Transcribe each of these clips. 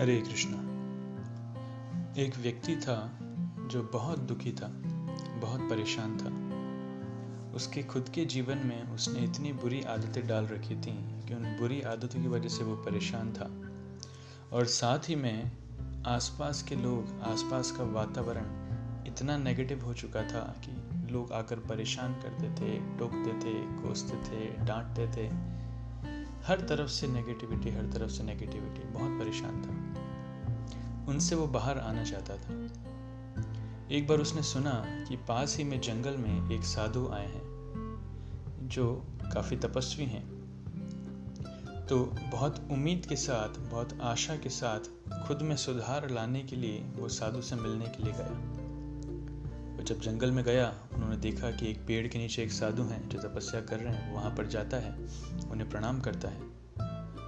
हरे कृष्णा। एक व्यक्ति था जो बहुत दुखी था, बहुत परेशान था। उसके खुद के जीवन में उसने इतनी बुरी आदतें डाल रखी थी कि उन बुरी आदतों की वजह से वो परेशान था। और साथ ही में आसपास के लोग, आसपास का वातावरण इतना नेगेटिव हो चुका था कि लोग आकर परेशान करते थे, टोकते थे, कोसते थे, डांटते थे। हर तरफ़ से नेगेटिविटी हर तरफ़ से नेगेटिविटी बहुत परेशान था। उनसे वो बाहर आना चाहता था। एक बार उसने सुना कि पास ही में जंगल में एक साधु आए हैं, जो काफ़ी तपस्वी हैं। तो बहुत उम्मीद के साथ, बहुत आशा के साथ खुद में सुधार लाने के लिए वो साधु से मिलने के लिए गया। वो जब जंगल में गया, उन्होंने देखा कि एक पेड़ के नीचे एक साधु हैं जो तपस्या कर रहे हैं वहाँ पर जाता है, उन्हें प्रणाम करता है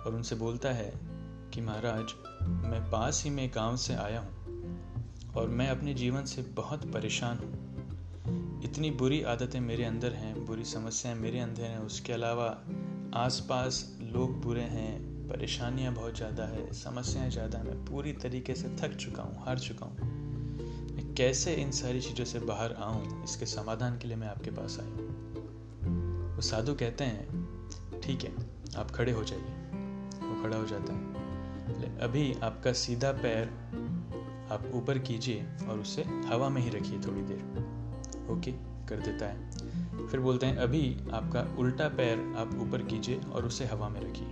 और उनसे बोलता है कि महाराज, मैं पास ही में गाँव से आया हूँ और मैं अपने जीवन से बहुत परेशान हूँ। इतनी बुरी आदतें मेरे अंदर हैं, बुरी समस्याएँ मेरे अंदर हैं, उसके अलावा आसपास लोग बुरे हैं, परेशानियाँ बहुत ज़्यादा है, समस्याएँ ज़्यादा मैं पूरी तरीके से थक चुका हूँ, हार चुका हूँ। कैसे इन सारी चीज़ों से बाहर आऊँ? इसके समाधान के लिए मैं आपके पास आई हूँ। वो साधु कहते हैं, ठीक है, आप खड़े हो जाइए। वो खड़ा हो जाता है। अभी आपका सीधा पैर आप ऊपर कीजिए और उसे हवा में ही रखिए थोड़ी देर। ओके, कर देता है। फिर बोलते हैं, अभी आपका उल्टा पैर आप ऊपर कीजिए और उसे हवा में रखिए।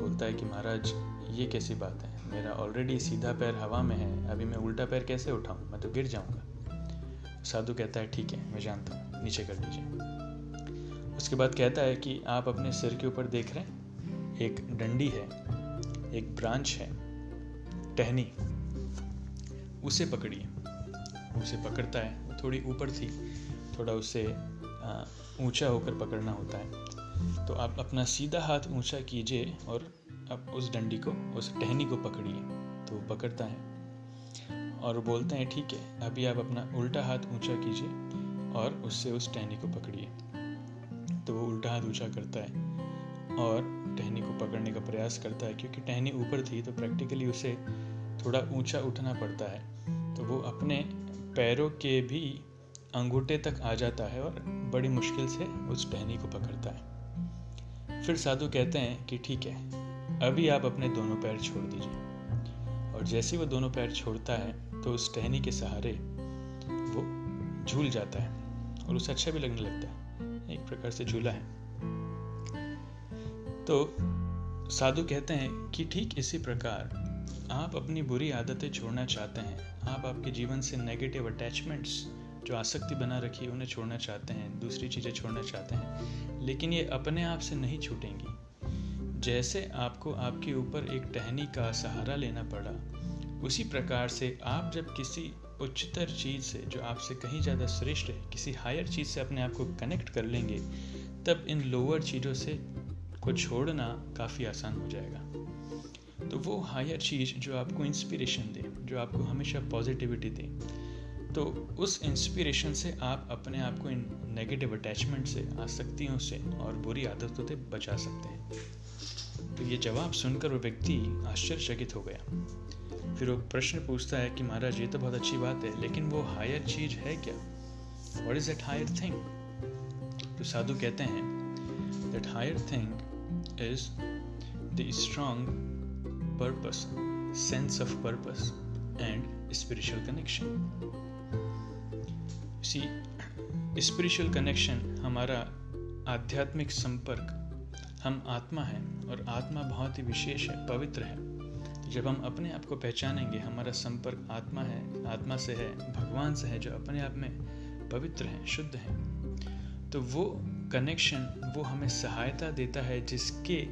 बोलता है कि महाराज, ये कैसी बात है? मेरा ऑलरेडी सीधा पैर हवा में है, अभी मैं उल्टा पैर कैसे उठाऊं? मैं तो गिर जाऊँगा। साधु कहता है, ठीक है, मैं जानता हूँ, नीचे कर लीजिए उसके बाद कहता है कि आप अपने सिर के ऊपर देख रहे हैं, एक डंडी है एक ब्रांच है, टहनी। उसे पकड़िए। उसे पकड़ता है थोड़ी ऊपर थी, थोड़ा उसे ऊँचा होकर पकड़ना होता है। तो आप अपना सीधा हाथ ऊँचा कीजिए और आप उस डंडी को, उस टहनी को पकड़िए तो वो पकड़ता है। और बोलते हैं, ठीक है, अभी आप अपना उल्टा हाथ ऊँचा कीजिए और उससे उस टहनी को पकड़िए। तो वो उल्टा हाथ ऊँचा करता है और टहनी को पकड़ने का प्रयास करता है, क्योंकि टहनी ऊपर थी तो प्रैक्टिकली उसे थोड़ा ऊँचा उठना पड़ता है। तो वो अपने पैरों के भी अंगूठे तक आ जाता है और बड़ी मुश्किल से उस टहनी को पकड़ता है। फिर साधु कहते हैं कि ठीक है, अभी आप अपने दोनों पैर छोड़ दीजिए। और जैसे वो दोनों पैर छोड़ता है तो उस टहनी के सहारे वो झूल जाता है और उसे अच्छा भी लगने लगता है। एक प्रकार से झूला है। तो साधु कहते हैं कि ठीक इसी प्रकार, आप अपनी बुरी आदतें छोड़ना चाहते हैं, आप आपके जीवन से नेगेटिव अटैचमेंट्स जो आसक्ति बना रखी है, उन्हें छोड़ना चाहते हैं, दूसरी चीज़ें छोड़ना चाहते हैं, लेकिन ये अपने आप से नहीं छूटेंगी। जैसे आपको आपके ऊपर एक टहनी का सहारा लेना पड़ा, उसी प्रकार से आप जब किसी उच्चतर चीज़ से, जो आपसे कहीं ज़्यादा श्रेष्ठ है, किसी हायर चीज़ से अपने आप को कनेक्ट कर लेंगे, तब इन लोअर चीज़ों से को छोड़ना काफ़ी आसान हो जाएगा। तो वो हायर चीज़ जो आपको इंस्पिरेशन दे, जो आपको हमेशा पॉजिटिविटी दे तो उस इंस्पिरेशन से आप अपने आप को इन नेगेटिव अटैचमेंट से, आसक्तियों से और बुरी आदतों से बचा सकते हैं। तो ये जवाब सुनकर वो व्यक्ति आश्चर्यचकित हो गया। फिर वो प्रश्न पूछता है कि महाराज, ये तो बहुत अच्छी बात है, लेकिन वो हायर चीज़ है क्या? What is that higher thing तो साधु कहते हैं that higher thing is the strong purpose sense of purpose and spiritual connection see spiritual connection हमारा आध्यात्मिक संपर्क, हम आत्मा हैं और आत्मा बहुत ही विशेष है, पवित्र है। जब हम अपने आप को पहचानेंगे, हमारा संपर्क आत्मा है, आत्मा से है, भगवान से है, जो अपने आप में पवित्र है, शुद्ध है। तो वो कनेक्शन वो हमें सहायता देता है जिसके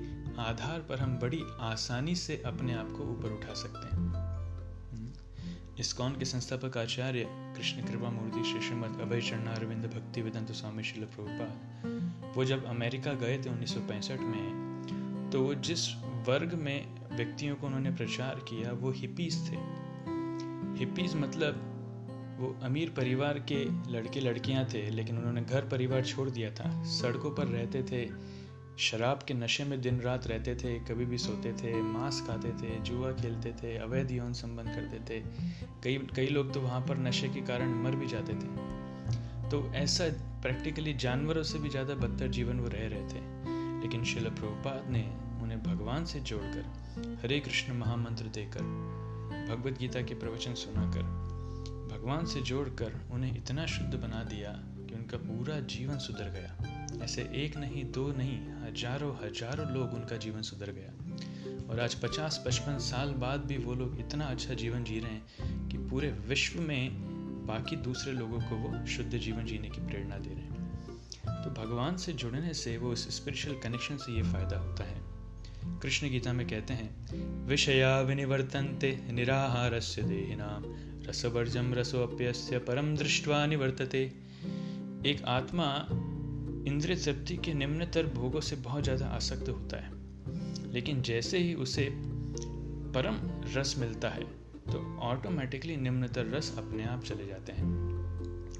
आधार पर हम बड़ी आसानी से अपने आप को ऊपर उठा सकते हैं। इस्कॉन के संस्थापक आचार्य कृष्ण कृपा मूर्ति श्री श्रीमद अभय चरणा, अरविंद भक्ति, वेदंत स्वामी शिल प्रभुपाद, वो जब अमेरिका गए थे उन्नीस सौ पैंसठ में तो वो जिस वर्ग में व्यक्तियों को उन्होंने प्रचार किया, वो हिपीज थे। हिपीज मतलब वो अमीर परिवार के लड़के लड़कियाँ थे, लेकिन उन्होंने घर परिवार छोड़ दिया था। सड़कों पर रहते थे, शराब के नशे में दिन रात रहते थे, कभी भी सोते थे, मांस खाते थे, जुआ खेलते थे, अवैध यौन संबंध करते थे। कई कई लोग तो वहाँ पर नशे के कारण मर भी जाते थे। तो ऐसा प्रैक्टिकली जानवरों से भी ज़्यादा बदतर जीवन वो रह रहे थे। लेकिन शिल प्रभुपाद ने उन्हें भगवान से जोड़कर हरे कृष्ण महामंत्र देकर भगवत गीता के प्रवचन सुनाकर भगवान से जोड़कर उन्हें इतना शुद्ध बना दिया कि उनका पूरा जीवन सुधर गया। ऐसे एक नहीं, दो नहीं, हज़ारों हज़ारों लोग उनका जीवन सुधर गया। और आज पचास, पचपन साल बाद भी वो लोग इतना अच्छा जीवन जी रहे हैं कि पूरे विश्व में बाकी दूसरे लोगों को वो शुद्ध जीवन जीने की प्रेरणा दे रहे हैं। तो भगवान से जुड़ने से वो इस स्पिरिचुअल कनेक्शन से ये फ़ायदा होता है। कृष्ण गीता में कहते हैं, विषया विनिवर्तन्ते निराहारस्य देहिनाम रसवर्जम रसोप्यस्य परम दृष्टवा निवर्तते। एक आत्मा इंद्रिय तृप्ति के निम्नतर भोगों से बहुत ज़्यादा आसक्त होता है, लेकिन जैसे ही उसे परम रस मिलता है तो ऑटोमेटिकली निम्नतर रस अपने आप चले जाते हैं।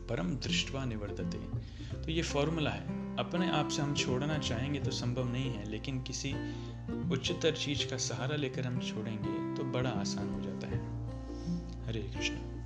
परम दृष्टवा निवर्तते। तो ये फॉर्मूला है। अपने आप से हम छोड़ना चाहेंगे तो संभव नहीं है, लेकिन किसी उच्चतर चीज़ का सहारा लेकर हम छोड़ेंगे तो बड़ा आसान हो जाता है। हरे कृष्ण।